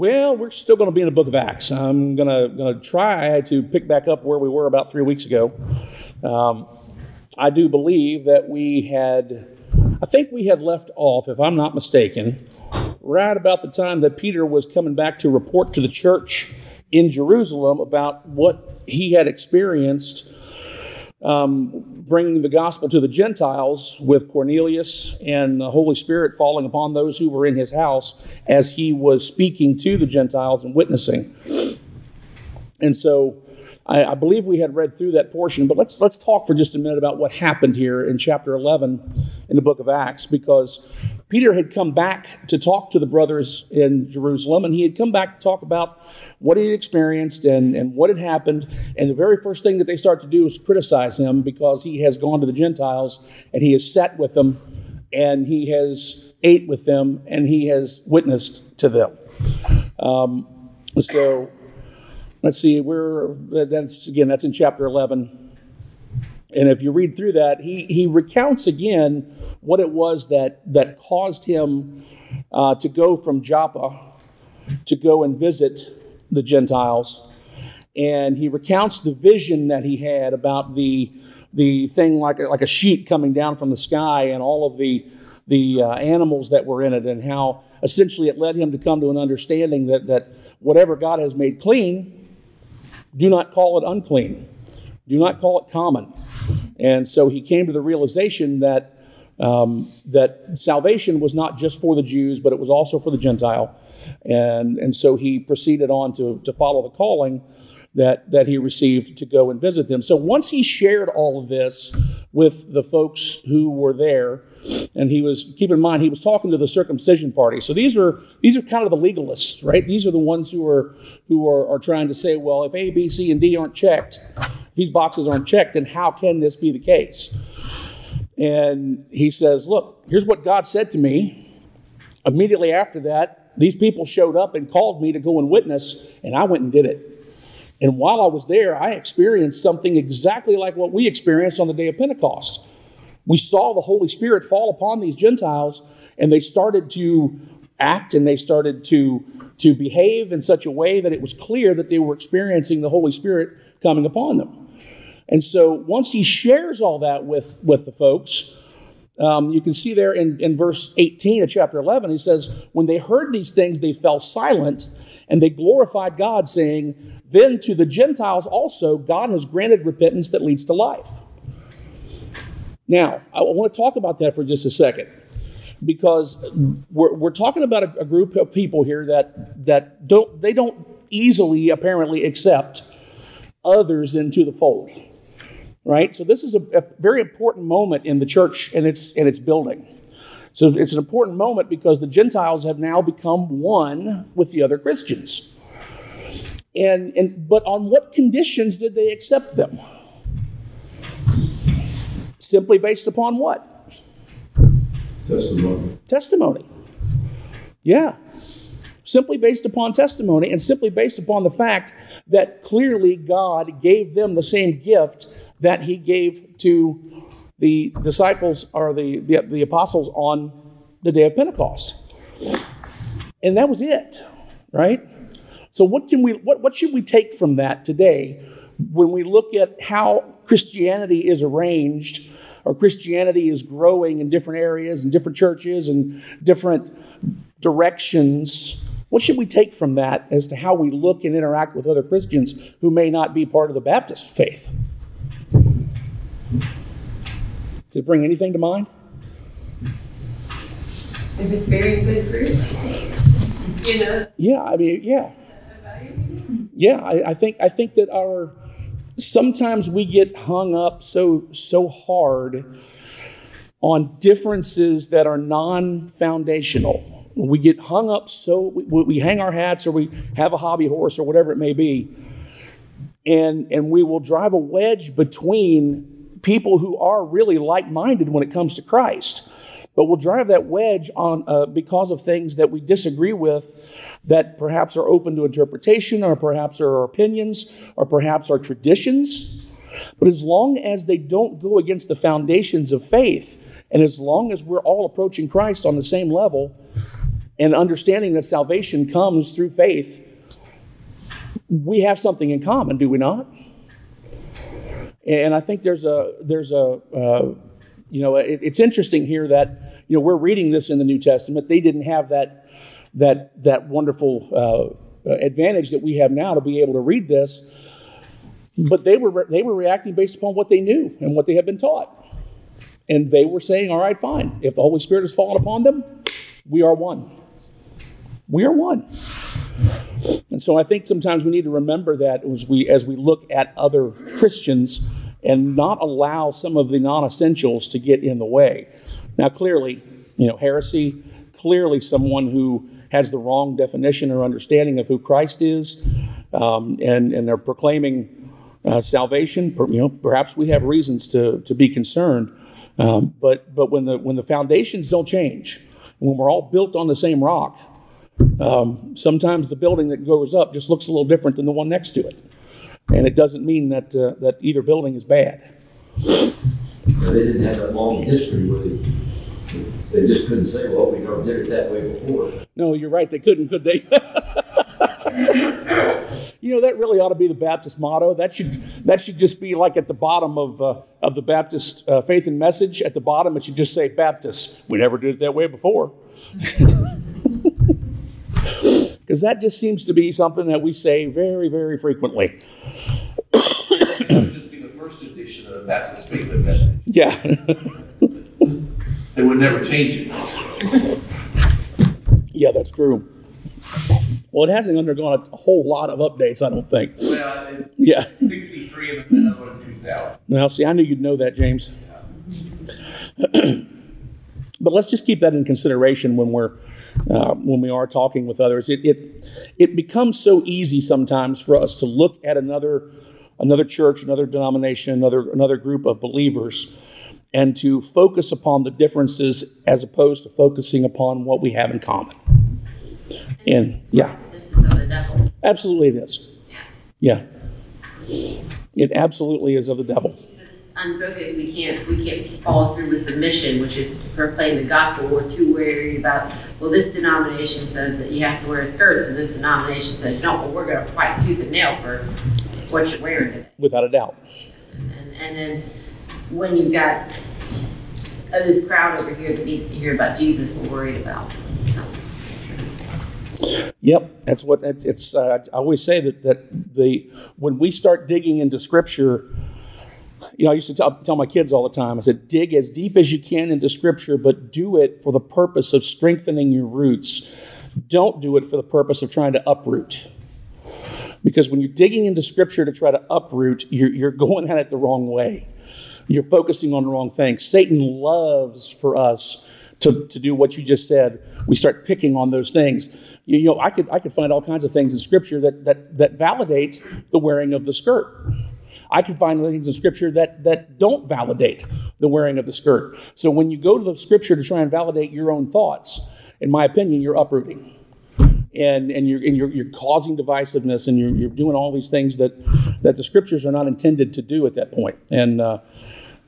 Well, we're still going to be in the book of Acts. I'm going to, try to pick back up where we were about three weeks ago. Um, I do believe that we had, I think we had left off, if I'm not mistaken, right about the time that Peter was coming back to report to the church in Jerusalem about what he had experienced um, bringing the gospel to the Gentiles with Cornelius and the Holy Spirit falling upon those who were in his house as he was speaking to the Gentiles and witnessing. And so I, I, believe we had read through that portion, but let's, let's talk for just a minute about what happened here in chapter 11 in the book of Acts because Peter had come back to talk to the brothers in Jerusalem, and he had come back to talk about what he had experienced and, and what had happened. And the very first thing that they start to do is criticize him because he has gone to the Gentiles and he has sat with them and he has ate with them and he has witnessed to them. Um, so let's see, we're that's again that's in chapter 11 and if you read through that, he, he recounts again what it was that, that caused him uh, to go from Joppa to go and visit the Gentiles. And he recounts the vision that he had about the, the thing like, like a sheet coming down from the sky and all of the, the uh, animals that were in it, and how essentially it led him to come to an understanding that, that whatever God has made clean, do not call it unclean. Do not call it common. And so he came to the realization that, um, that salvation was not just for the Jews, but it was also for the Gentile. And, and so he proceeded on to, to follow the calling that, that he received to go and visit them. So once he shared all of this with the folks who were there, and he was keep in mind he was talking to the circumcision party. So these are these are kind of the legalists, right? These are the ones who are who are, are trying to say, well, if A, B, C, and D aren't checked, these boxes aren't checked, then how can this be the case? And he says, Look, here's what God said to me. Immediately after that, these people showed up and called me to go and witness, and I went and did it. And while I was there, I experienced something exactly like what we experienced on the day of Pentecost. We saw the Holy Spirit fall upon these Gentiles, and they started to act and they started to, to behave in such a way that it was clear that they were experiencing the Holy Spirit coming upon them. And so once he shares all that with, with the folks, um, you can see there in, in verse 18 of chapter 11, he says, When they heard these things, they fell silent and they glorified God, saying, Then to the Gentiles also, God has granted repentance that leads to life. Now, I want to talk about that for just a second because we're, we're talking about a, a group of people here that, that don't, they don't easily apparently accept others into the fold. Right? So this is a, a very important moment in the church and its and its building. So it's an important moment because the Gentiles have now become one with the other Christians. And, and but on what conditions did they accept them? Simply based upon what? Testimony. Testimony. Yeah simply based upon testimony and simply based upon the fact that clearly God gave them the same gift that He gave to the disciples or the, the, the apostles on the day of Pentecost. And that was it, right? So what can we what, what should we take from that today when we look at how Christianity is arranged or Christianity is growing in different areas and different churches and different directions what should we take from that as to how we look and interact with other Christians who may not be part of the Baptist faith? Does it bring anything to mind? If it's very good fruit, you know. Yeah, I mean, yeah, yeah. I, I think I think that our sometimes we get hung up so so hard on differences that are non-foundational we get hung up so we, we hang our hats or we have a hobby horse or whatever it may be. And and we will drive a wedge between people who are really like-minded when it comes to christ. But we'll drive that wedge on uh, because of things that we disagree with that perhaps are open to interpretation or perhaps are our opinions or perhaps are traditions. But as long as they don't go against the foundations of faith and as long as we're all approaching christ on the same level and understanding that salvation comes through faith, we have something in common, do we not? And I think there's a there's a uh, you know it, it's interesting here that you know we're reading this in the New Testament. They didn't have that that that wonderful uh, advantage that we have now to be able to read this, but they were they were reacting based upon what they knew and what they had been taught, and they were saying, "All right, fine. If the Holy Spirit has fallen upon them, we are one. We are one." And so I think sometimes we need to remember that as we as we look at other Christians and not allow some of the non-essentials to get in the way. Now clearly, you know, heresy, clearly someone who has the wrong definition or understanding of who Christ is, um, and and they're proclaiming uh, salvation. You know, perhaps we have reasons to to be concerned. Um, but but when the when the foundations don't change, when we're all built on the same rock, um, sometimes the building that goes up just looks a little different than the one next to it, and it doesn't mean that uh, that either building is bad. They didn't have that long history with it. they just couldn't say, well, we never did it that way before. No, you're right. They couldn't, could they? you know that really ought to be the Baptist motto. That should that should just be like at the bottom of uh, of the Baptist uh, faith and message. At the bottom, it should just say Baptist. We never did it that way before. because that just seems to be something that we say very, very frequently. just be the first edition of the Baptist and Message. Yeah. they would never change it. Yeah, that's true. Well, it hasn't undergone a whole lot of updates, I don't think. Well, it's Yeah. 63 and then another one in 2000. Now, see, I knew you'd know that, James. but let's just keep that in consideration when we're uh, when we are talking with others. It, it it becomes so easy sometimes for us to look at another another church, another denomination, another another group of believers, and to focus upon the differences as opposed to focusing upon what we have in common. And yeah, This is of the devil. absolutely it is. Yeah. Yeah, it absolutely is of the devil. Unfocused, we can't, we can't follow through with the mission, which is to proclaim the gospel. We're too worried about, well, this denomination says that you have to wear skirts, and this denomination says don't, well, we're gonna fight tooth and nail for what you're wearing today. Without a doubt. And, and then when you've got uh, this crowd over here that needs to hear about Jesus, we're worried about something. Yep, that's what it's. Uh, I always say that that the when we start digging into Scripture, you know, I used to tell, tell my kids all the time. I said, dig as deep as you can into Scripture, but do it for the purpose of strengthening your roots. Don't do it for the purpose of trying to uproot. Because when you're digging into Scripture to try to uproot, you're, you're going at it the wrong way. You're focusing on the wrong things. Satan loves for us to, to do what you just said. We start picking on those things. You, you know, I could I could find all kinds of things in Scripture that that that validate the wearing of the skirt. I can find things in Scripture that that don't validate the wearing of the skirt. So when you go to the Scripture to try and validate your own thoughts, in my opinion, you're uprooting and and you're and you're, you're causing divisiveness and you're, you're doing all these things that that the scriptures are not intended to do at that point. and uh,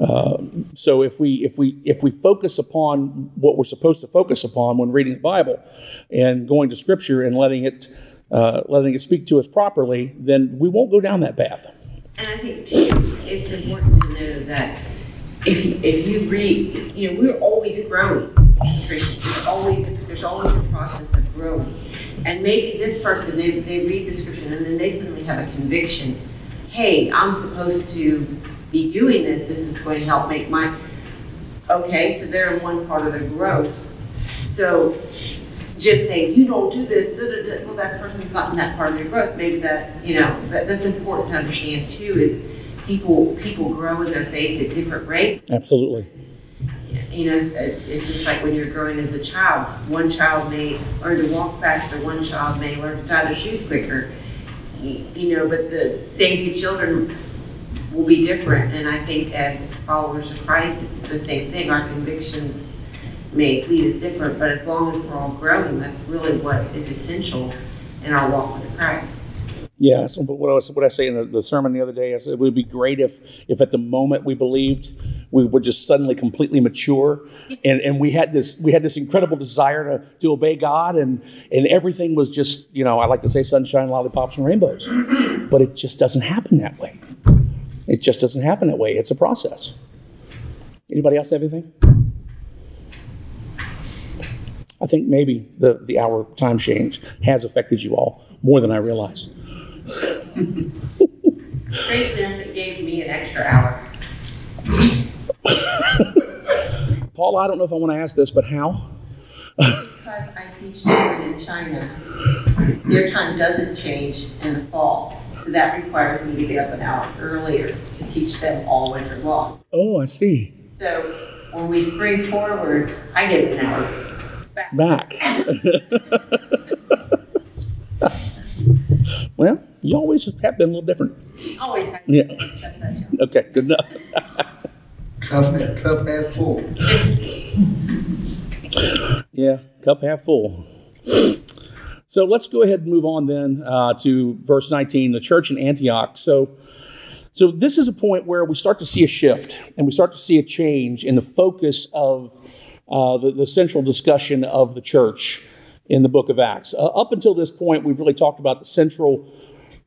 uh, so if we if we if we focus upon what we're supposed to focus upon when reading the Bible and going to Scripture and letting it uh, letting it speak to us properly, then we won't go down that path. And I think it's, important to know that if you, if you read, you know, we're always growing Christians. There's always, there's always a process of growing. And maybe this person, they, they read the scripture and then they suddenly have a conviction. Hey, I'm supposed to be doing this. This is going to help make my, okay, so they're in one part of their growth. So just saying, you don't do this, da, da, da, well, that person's not in that part of their growth. Maybe that, you know, that, that's important to understand too, is people, people grow in their faith at different rates. Absolutely. You know, it's, it's just like when you're growing as a child. One child may learn to walk faster, one child may learn to tie their shoes quicker. You you know, but the same two children will be different. And I think as followers of Christ, it's the same thing. Our convictions may lead us different, but as long as we're all growing, that's really what is essential in our walk with Christ. Yeah, so what I, was, what I say in the, the sermon the other day, I said it would be great if, if at the moment we believed, we would just suddenly completely mature, and, and we had this we had this incredible desire to, to obey God, and and everything was just you know I like to say sunshine, lollipops, and rainbows, but it just doesn't happen that way. It just doesn't happen that way. It's a process. Anybody else have anything? I think maybe the, the hour time change has affected you all more than I realized. Strangely enough, it gave me an extra hour. Paul, I don't know if I want to ask this, but how? Because I teach children in China, their time doesn't change in the fall. So that requires me to get up an hour earlier to teach them all winter long. Oh, I see. So when we spring forward, I get an hour back. Back. well, you always have been a little different. Always have Yeah. to accept Okay, good enough. Cup half, cup half full. Yeah, cup half full. So let's go ahead and move on then uh, to verse 19, the church in Antioch. So, so this is a point where we start to see a shift and we start to see a change in the focus of uh, the, the central discussion of the church in the book of Acts. Uh, up until this point, we've really talked about the central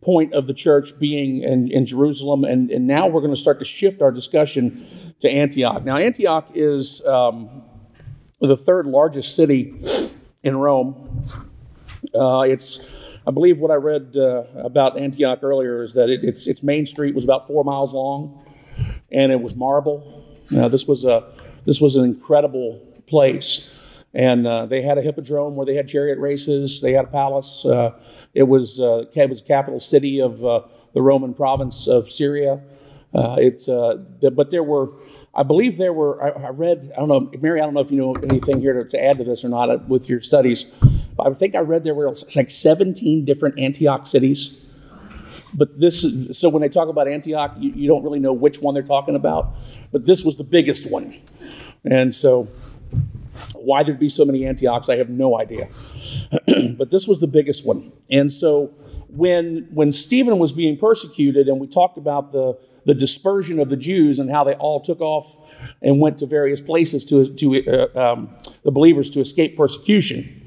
point of the church being in, in Jerusalem, and, and now we're going to start to shift our discussion to Antioch. Now, Antioch is um, the third largest city in Rome. Uh, it's, I believe, what I read uh, about Antioch earlier is that it, its its main street was about four miles long, and it was marble. Now, this was a this was an incredible place, and uh, they had a hippodrome where they had chariot races. They had a palace. Uh, it was uh, it was capital city of uh, the Roman province of Syria. Uh, it's uh, the, but there were. I believe there were. I, I read. I don't know, Mary. I don't know if you know anything here to, to add to this or not with your studies. I think I read there were like 17 different Antioch cities. But this, so when they talk about Antioch, you, you don't really know which one they're talking about. But this was the biggest one, and so why there'd be so many Antiochs, I have no idea. but this was the biggest one. And so when when Stephen was being persecuted, and we talked about the the dispersion of the Jews and how they all took off and went to various places to to uh, um, the believers to escape persecution.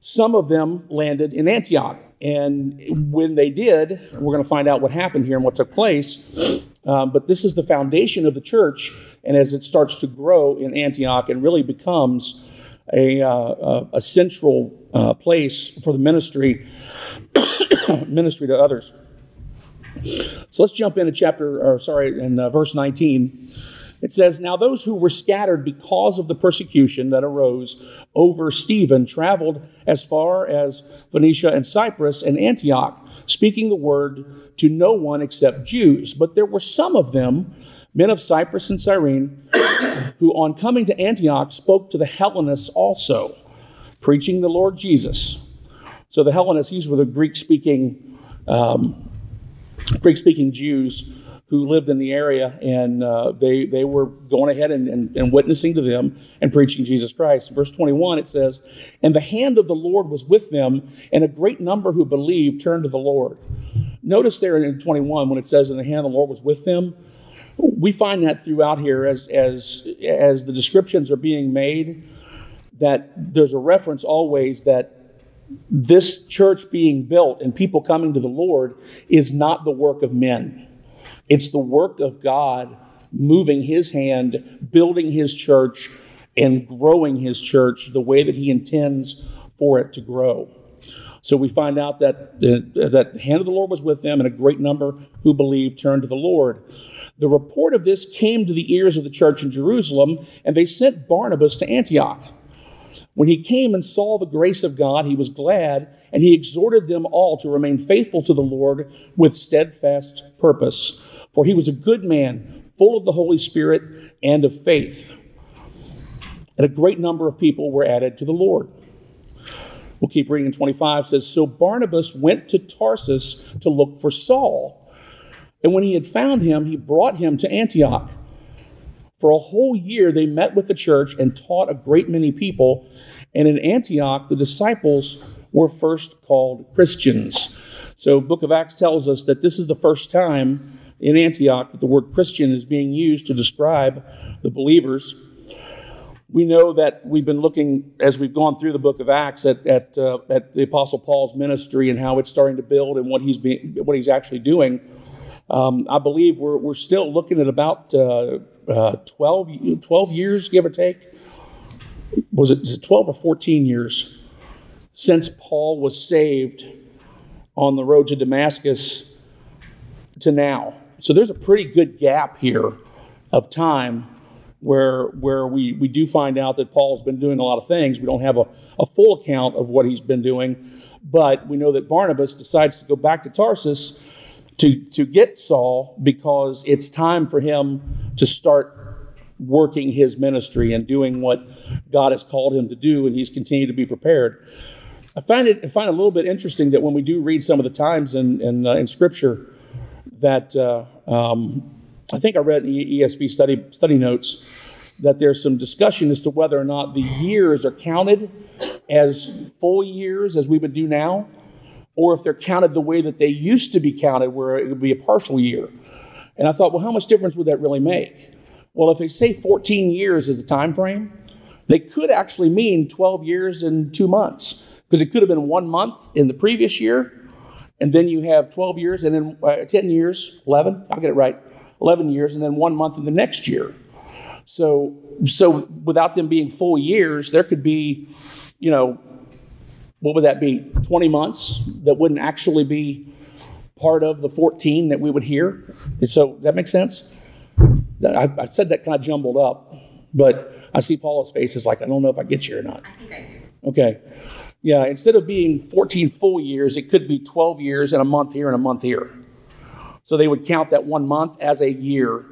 Some of them landed in Antioch, and when they did, we're going to find out what happened here and what took place. Um, but this is the foundation of the church, and as it starts to grow in Antioch and really becomes a, uh, a, central uh, place for the ministry, ministry to others. So let's jump into chapter, or sorry, in uh, verse 19. It says, Now those who were scattered because of the persecution that arose over Stephen traveled as far as Phoenicia and Cyprus and Antioch, speaking the word to no one except Jews. But there were some of them, men of Cyprus and Cyrene, who on coming to Antioch spoke to the Hellenists also, preaching the Lord Jesus. So the Hellenists, these were the Greek speaking um, Greek speaking Jews who lived in the area, and uh, they, they were going ahead and, and, and witnessing to them and preaching Jesus Christ. Verse 21, it says, And the hand of the Lord was with them, and a great number who believed turned to the Lord. Notice there in 21 when it says, And the hand of the Lord was with them. We find that throughout here as, as, as the descriptions are being made, that there's a reference always that this church being built and people coming to the Lord is not the work of men. It's the work of God moving his hand, building his church, and growing his church the way that he intends for it to grow. So we find out that the, that the hand of the Lord was with them, and a great number who believed turned to the Lord. The report of this came to the ears of the church in Jerusalem, and they sent Barnabas to Antioch. When he came and saw the grace of God, he was glad, and he exhorted them all to remain faithful to the Lord with steadfast purpose. For he was a good man, full of the Holy Spirit and of faith. And a great number of people were added to the Lord. We'll keep reading in 25 says, So Barnabas went to Tarsus to look for Saul. And when he had found him, he brought him to Antioch. For a whole year, they met with the church and taught a great many people. And in Antioch, the disciples were first called Christians. So, Book of Acts tells us that this is the first time in Antioch that the word Christian is being used to describe the believers. We know that we've been looking, as we've gone through the book of Acts, at, at, uh, at the Apostle Paul's ministry and how it's starting to build and what he's, being, what he's actually doing. Um, I believe we're, we're still looking at about uh, uh, 12, 12 years, give or take. Was it, was it 12 or 14 years since Paul was saved on the road to Damascus to now? So there's a pretty good gap here of time where, where we, we do find out that Paul's been doing a lot of things. We don't have a, a full account of what he's been doing, but we know that Barnabas decides to go back to Tarsus to, to get Saul because it's time for him to start working his ministry and doing what God has called him to do, and he's continued to be prepared. I find it I find it a little bit interesting that when we do read some of the times in, in, uh, in Scripture, that uh, um, I think I read in ESV study, study notes that there's some discussion as to whether or not the years are counted as full years, as we would do now, or if they're counted the way that they used to be counted, where it would be a partial year. And I thought, well, how much difference would that really make? Well, if they say 14 years is the time frame, they could actually mean 12 years and two months, because it could have been one month in the previous year, and then you have 12 years, and then uh, 10 years, 11, I'll get it right, 11 years, and then one month in the next year. So, so without them being full years, there could be, you know, what would that be? 20 months that wouldn't actually be part of the 14 that we would hear. So, does that make sense? I, I said that kind of jumbled up, but I see Paula's face is like, I don't know if I get you or not. I think I do. Okay. Yeah, instead of being 14 full years, it could be 12 years and a month here and a month here. So they would count that one month as a year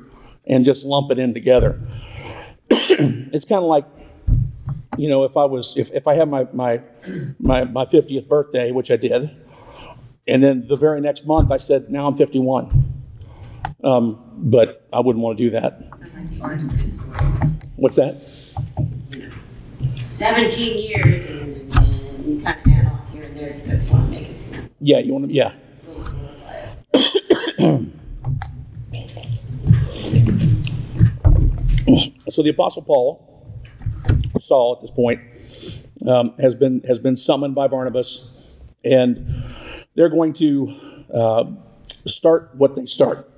and just lump it in together. it's kind of like, you know, if I was, if, if I had my, my, my, my 50th birthday, which I did, and then the very next month I said, now I'm 51. Um, but I wouldn't want to do that. Sounds like the artifice. What's that? Seventeen years Yeah, you want to, yeah. So the Apostle Paul, Saul at this point, um, has been has been summoned by Barnabas, and they're going to uh, start what they start.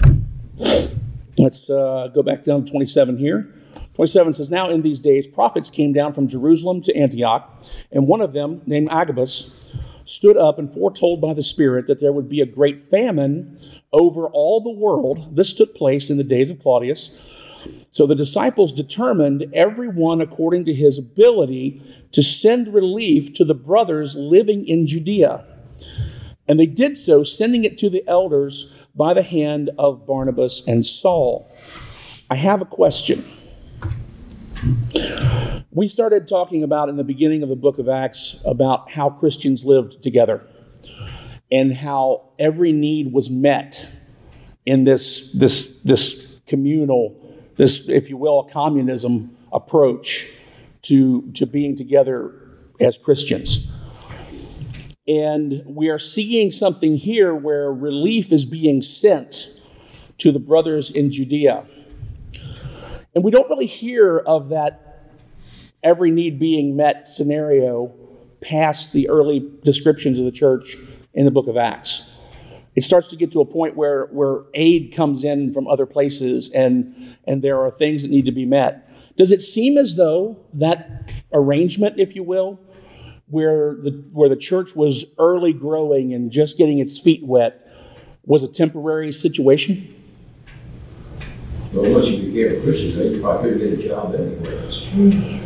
Let's uh, go back down to 27 here. 27 says, Now in these days, prophets came down from Jerusalem to Antioch, and one of them, named Agabus, stood up and foretold by the Spirit that there would be a great famine over all the world. This took place in the days of Claudius. So the disciples determined, everyone according to his ability, to send relief to the brothers living in Judea. And they did so, sending it to the elders by the hand of Barnabas and Saul. I have a question. We started talking about in the beginning of the book of Acts about how Christians lived together and how every need was met in this, this, this communal, this, if you will, communism approach to, to being together as Christians. And we are seeing something here where relief is being sent to the brothers in Judea. And we don't really hear of that every need being met scenario past the early descriptions of the church in the book of Acts. It starts to get to a point where, where aid comes in from other places and, and there are things that need to be met. Does it seem as though that arrangement, if you will, where the, where the church was early growing and just getting its feet wet, was a temporary situation? Well, once you became a Christian, you probably couldn't get a job anywhere else. Mm-hmm.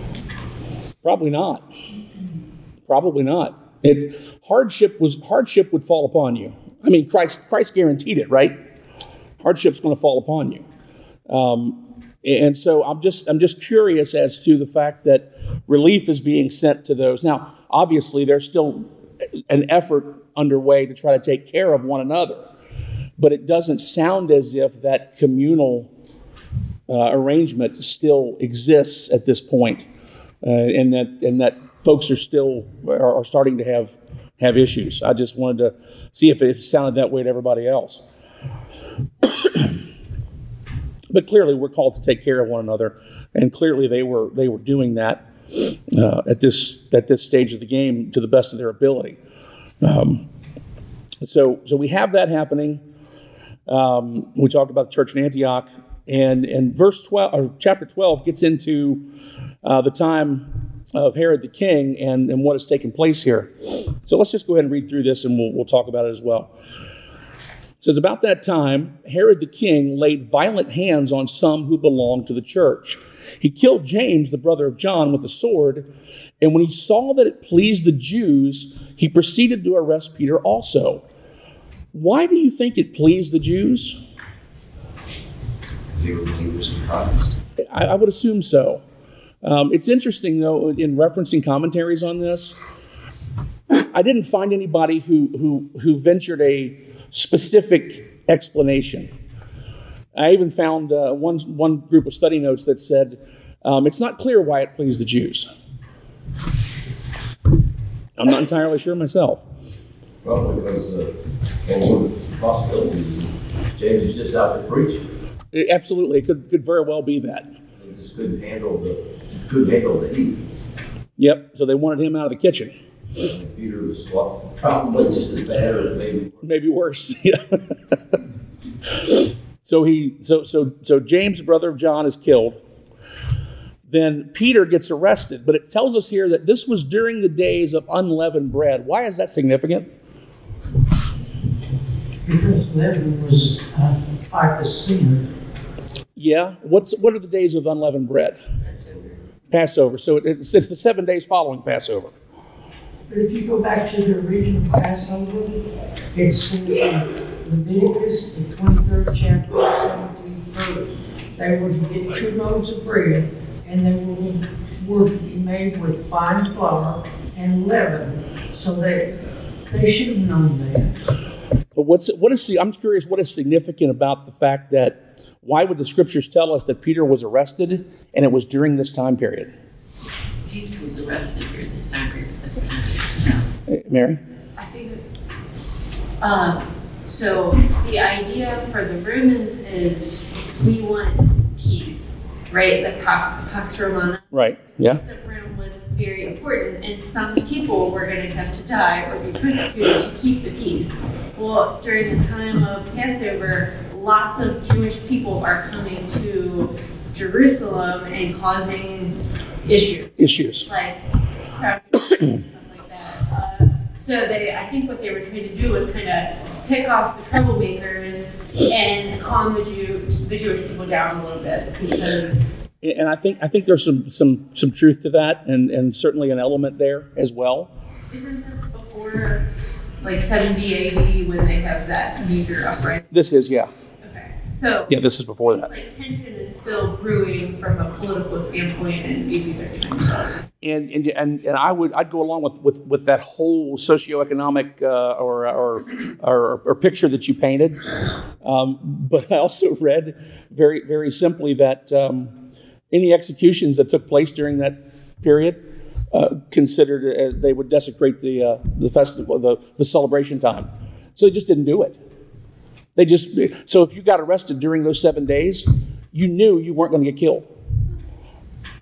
Probably not. Probably not. It hardship was hardship would fall upon you. I mean, Christ Christ guaranteed it, right? Hardship's going to fall upon you. Um, and so I'm just I'm just curious as to the fact that relief is being sent to those. Now, obviously, there's still an effort underway to try to take care of one another, but it doesn't sound as if that communal uh, arrangement still exists at this point, uh, and that and that folks are still are, are starting to have have issues. I just wanted to see if it sounded that way to everybody else. but clearly, we're called to take care of one another, and clearly they were they were doing that uh, at this at this stage of the game to the best of their ability. Um, so so we have that happening. Um, we talked about the church in Antioch, and and verse twelve or chapter twelve gets into uh, the time of Herod the king and, and what has taken place here. So let's just go ahead and read through this, and we'll we'll talk about it as well. It says about that time, Herod the king laid violent hands on some who belonged to the church. He killed James, the brother of John, with a sword, and when he saw that it pleased the Jews, he proceeded to arrest Peter also. Why do you think it pleased the Jews? They were believers in Christ. I, I would assume so. Um, it's interesting, though, in referencing commentaries on this, I didn't find anybody who, who, who ventured a specific explanation. I even found uh, one, one group of study notes that said um, it's not clear why it pleased the Jews. I'm not entirely sure myself. Probably because, uh, one of the possibilities, James is just out preaching. It- absolutely, it could, could very well be that. He just couldn't handle the, couldn't handle the heat. Yep, so they wanted him out of the kitchen. And Peter was what, probably just as bad or maybe maybe worse. Yeah. so he so so so James, brother of John, is killed. Then Peter gets arrested, but it tells us here that this was during the days of unleavened bread. Why is that significant? Because leaven was a type of sin. Yeah. What's what are the days of unleavened bread? Passover. So it's, it's the seven days following Passover. But if you go back to the original Passover, it says in Leviticus, the twenty-third chapter, seventeen verse, they were to get two loaves of bread, and they were, were to be made with fine flour and leaven. So they, they should have known that. But what's what is the, I'm curious what is significant about the fact that why would the scriptures tell us that Peter was arrested and it was during this time period? Jesus was arrested during this time period. That's what happened. Eh, Mary? I think, um, so the idea for the Romans is we want peace, right? The Pax Romana. Right. Yeah. Peace of Rome was very important, and some people were going to have to die or be persecuted to keep the peace. Well, during the time of Passover, lots of Jewish people are coming to Jerusalem and causing issues Issues. like crowd and stuff like that. Uh, so they, I think what they were trying to do was kind of pick off the troublemakers and calm the Jew, the Jewish people down a little bit because and I think I think there's some some some truth to that, and and certainly an element there as well. isn't this before like 70 AD when they have that major uprising? This is yeah so yeah this is before that, like tension is still brewing from a political standpoint, and maybe they're trying to. and and and, and I would I'd go along with with, with that whole socioeconomic uh, or, or or or picture that you painted, um, but I also read very very simply that um, any executions that took place during that period. Uh, considered uh, they would desecrate the uh, the festival the, the celebration time, so they just didn't do it. They just so if you got arrested during those seven days, you knew you weren't going to get killed.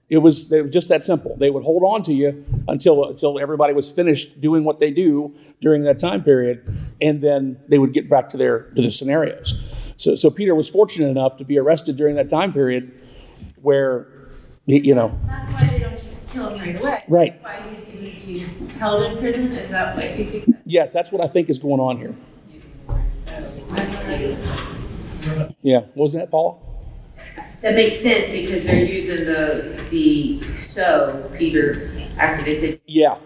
It was, they were just that simple. They would hold on to you until until everybody was finished doing what they do during that time period, and then they would get back to their to their scenarios. So so Peter was fortunate enough to be arrested during that time period, where he- you know That's why they don't just kill him right away. Right. That's why he's held in prison. Is that what you think? yes, that's what I think is going on here. So I don't know. Yeah, what was that, Paula? That makes sense because they're using the, the so, Peter, after they said Yeah,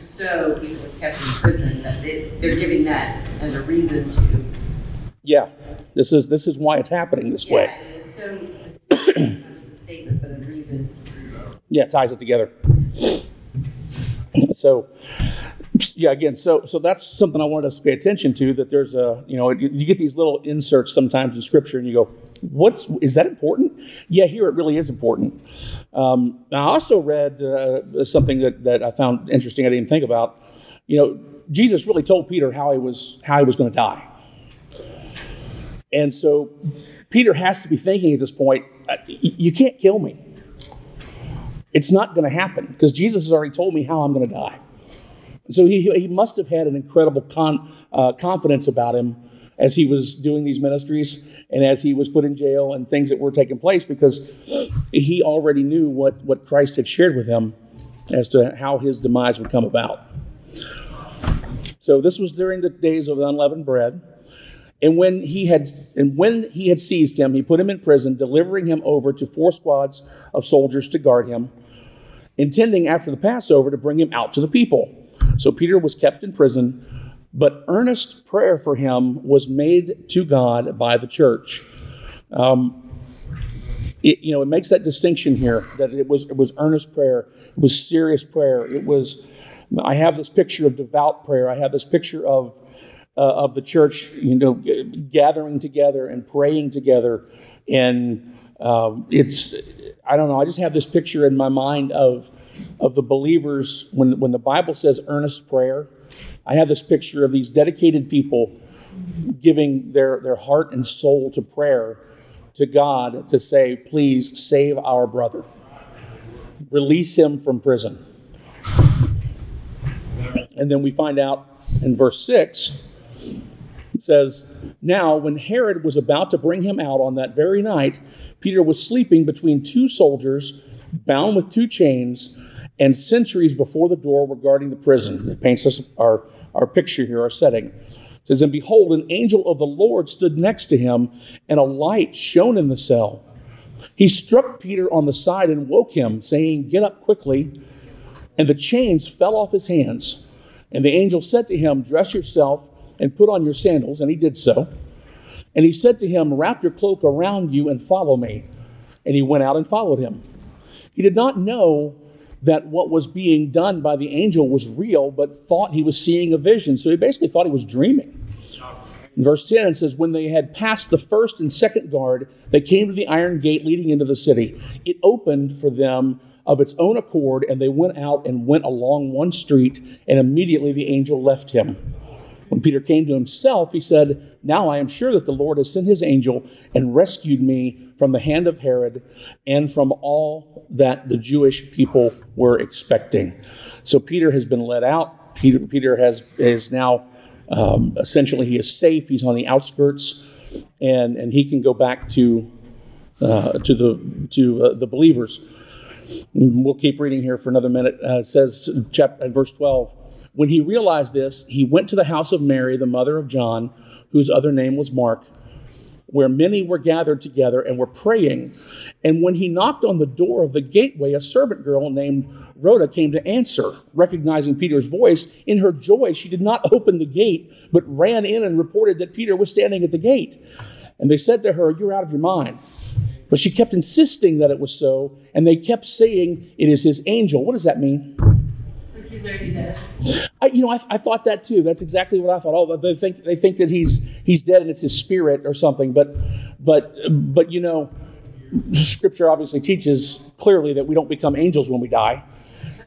so, Peter was kept in prison, that they, they're giving that as a reason to. yeah. This is this is why it's happening this way. Yeah, the so, a statement, but a reason. yeah, it ties it together. So, yeah, again, so so that's something I wanted us to pay attention to. That there's a you know you, get these little inserts sometimes in Scripture, and you go, "What's is that important?" Yeah, here it really is important. Um, I also read uh, something that that I found interesting. I didn't think about. you know, Jesus really told Peter how he was how he was going to die. And so Peter has to be thinking at this point, "Uh, you can't kill me. It's not going to happen because Jesus has already told me how I'm going to die. So he, he must have had an incredible con, uh, confidence about him as he was doing these ministries and as he was put in jail and things that were taking place because he already knew what, what Christ had shared with him as to how his demise would come about. So this was during the days of the unleavened bread. And when he had and when he had seized him, he put him in prison, delivering him over to four squads of soldiers to guard him, intending after the Passover to bring him out to the people. So Peter was kept in prison, but earnest prayer for him was made to God by the church. Um, it, you know, it makes that distinction here that it was it was earnest prayer, it was serious prayer. It was. I have this picture of devout prayer. I have this picture of uh, of the church, you know, g- gathering together and praying together, and um, it's I don't know. I just have this picture in my mind of of the believers when when the Bible says earnest prayer. I have this picture of these dedicated people giving their their heart and soul to prayer to God to say, please save our brother, release him from prison. And then we find out in verse 6, it says, Now, when Herod was about to bring him out on that very night, Peter was sleeping between two soldiers, bound with two chains, and centuries before the door were guarding the prison. It paints us our, our picture here, our setting. It says, And behold, an angel of the Lord stood next to him, and a light shone in the cell. He struck Peter on the side and woke him, saying, Get up quickly. And the chains fell off his hands. And the angel said to him, Dress yourself and put on your sandals. And he did so. And he said to him, Wrap your cloak around you and follow me. And he went out and followed him. He did not know that what was being done by the angel was real, but thought he was seeing a vision. So he basically thought he was dreaming. In verse 10, it says, When they had passed the first and second guard, they came to the iron gate leading into the city. It opened for them of its own accord, and they went out and went along one street, and immediately the angel left him. When Peter came to himself, he said, Now I am sure that the Lord has sent his angel and rescued me from the hand of Herod and from all that the Jewish people were expecting. So Peter has been let out. Peter, Peter has is now um, essentially he is safe. He's on the outskirts, and and he can go back to uh, to the to uh, the believers. We'll keep reading here for another minute. Uh, it says, chapter, and verse 12, when he realized this, he went to the house of Mary, the mother of John, whose other name was Mark, where many were gathered together and were praying. And when he knocked on the door of the gateway, a servant girl named Rhoda came to answer. Recognizing Peter's voice, in her joy, she did not open the gate, but ran in and reported that Peter was standing at the gate. And they said to her, You're out of your mind. But she kept insisting that it was so, and they kept saying, It is his angel. What does that mean? He's already dead. I, you know, I, I thought that too. That's exactly what I thought. Oh, they think they think that he's he's dead and it's his spirit or something. But but but you know, Scripture obviously teaches clearly that we don't become angels when we die,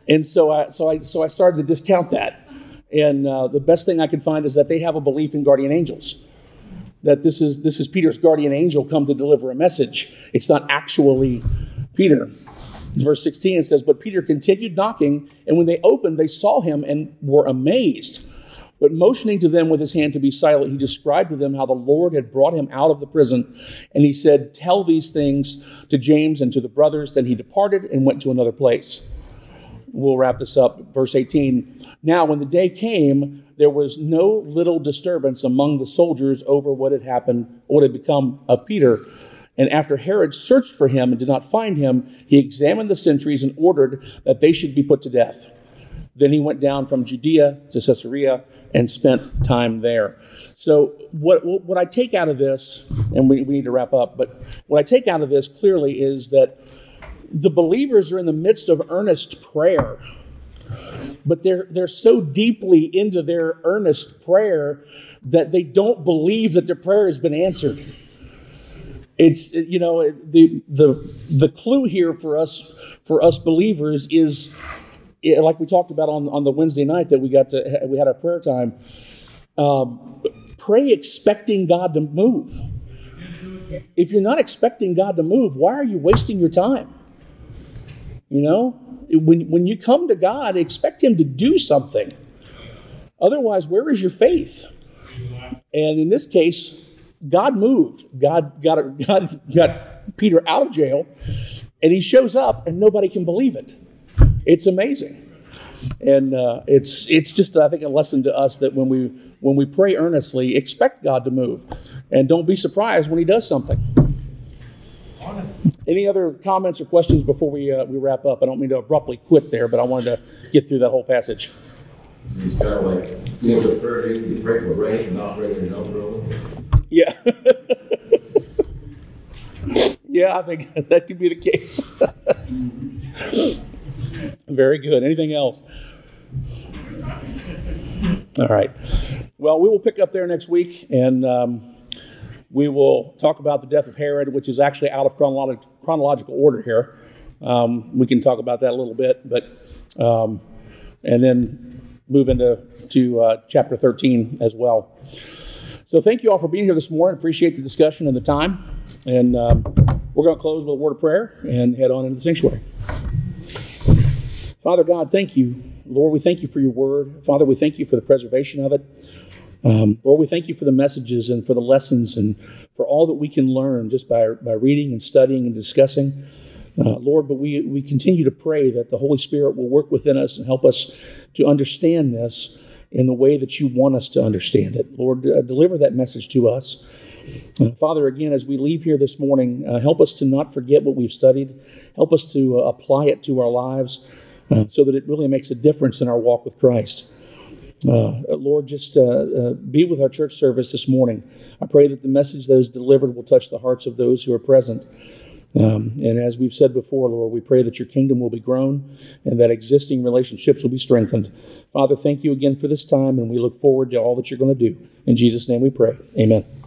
and so I so I so I started to discount that. And uh, the best thing I could find is that they have a belief in guardian angels. That this is this is Peter's guardian angel come to deliver a message. It's not actually Peter. Verse 16 it says, But Peter continued knocking, and when they opened, they saw him and were amazed. But motioning to them with his hand to be silent, he described to them how the Lord had brought him out of the prison. And he said, Tell these things to James and to the brothers. Then he departed and went to another place. We'll wrap this up. Verse 18. Now, when the day came, there was no little disturbance among the soldiers over what had happened, what had become of Peter. And after Herod searched for him and did not find him, he examined the sentries and ordered that they should be put to death. Then he went down from Judea to Caesarea and spent time there. So, what, what I take out of this, and we, we need to wrap up, but what I take out of this clearly is that the believers are in the midst of earnest prayer, but they're, they're so deeply into their earnest prayer that they don't believe that their prayer has been answered. It's you know the the the clue here for us for us believers is like we talked about on, on the Wednesday night that we got to we had our prayer time. Um, pray expecting God to move. If you're not expecting God to move, why are you wasting your time? You know, when when you come to God, expect Him to do something. Otherwise, where is your faith? And in this case, God moved. God got God got Peter out of jail, and he shows up, and nobody can believe it. It's amazing, and uh, it's it's just I think a lesson to us that when we when we pray earnestly, expect God to move, and don't be surprised when He does something. Any other comments or questions before we uh, we wrap up? I don't mean to abruptly quit there, but I wanted to get through that whole passage. It's kind of like, you know, the prayer, you pray for rain and not rain in an umbrella. Yeah. yeah, I think that could be the case. Very good. Anything else? All right. Well, we will pick up there next week, and um, we will talk about the death of Herod, which is actually out of chronolog- chronological order here. Um, we can talk about that a little bit, but um, and then move into to uh, chapter 13 as well. So thank you all for being here this morning. Appreciate the discussion and the time. And um, we're going to close with a word of prayer and head on into the sanctuary. Father God, thank you. Lord, we thank you for your word. Father, we thank you for the preservation of it. Um, Lord, we thank you for the messages and for the lessons and for all that we can learn just by, by reading and studying and discussing. Uh, Lord, but we, we continue to pray that the Holy Spirit will work within us and help us to understand this in the way that you want us to understand it. Lord, uh, deliver that message to us. Uh, Father, again, as we leave here this morning, uh, help us to not forget what we've studied. Help us to uh, apply it to our lives uh, so that it really makes a difference in our walk with Christ. Uh, Lord, just be with our church service this morning. I pray that the message that is delivered will touch the hearts of those who are present. Um, and as we've said before, Lord, we pray that your kingdom will be grown and that existing relationships will be strengthened. Father, thank you again for this time, and we look forward to all that you're going to do. In Jesus' name we pray. Amen.